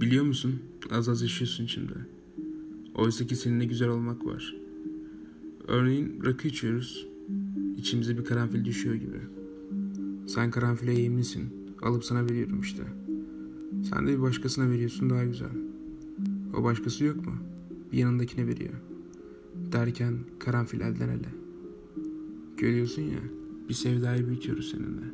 Biliyor musun? Az az yaşıyorsun şimdi. Oysa ki seninle güzel olmak var. Örneğin rakı içiyoruz. İçimize bir karanfil düşüyor gibi. Sen karanfile eğimlisin. Alıp sana veriyorum işte. Sen de bir başkasına veriyorsun daha güzel. O başkası yok mu? Bir yanındakine veriyor. Derken karanfil elden ele. Görüyorsun ya bir sevdayı büyütüyoruz seninle.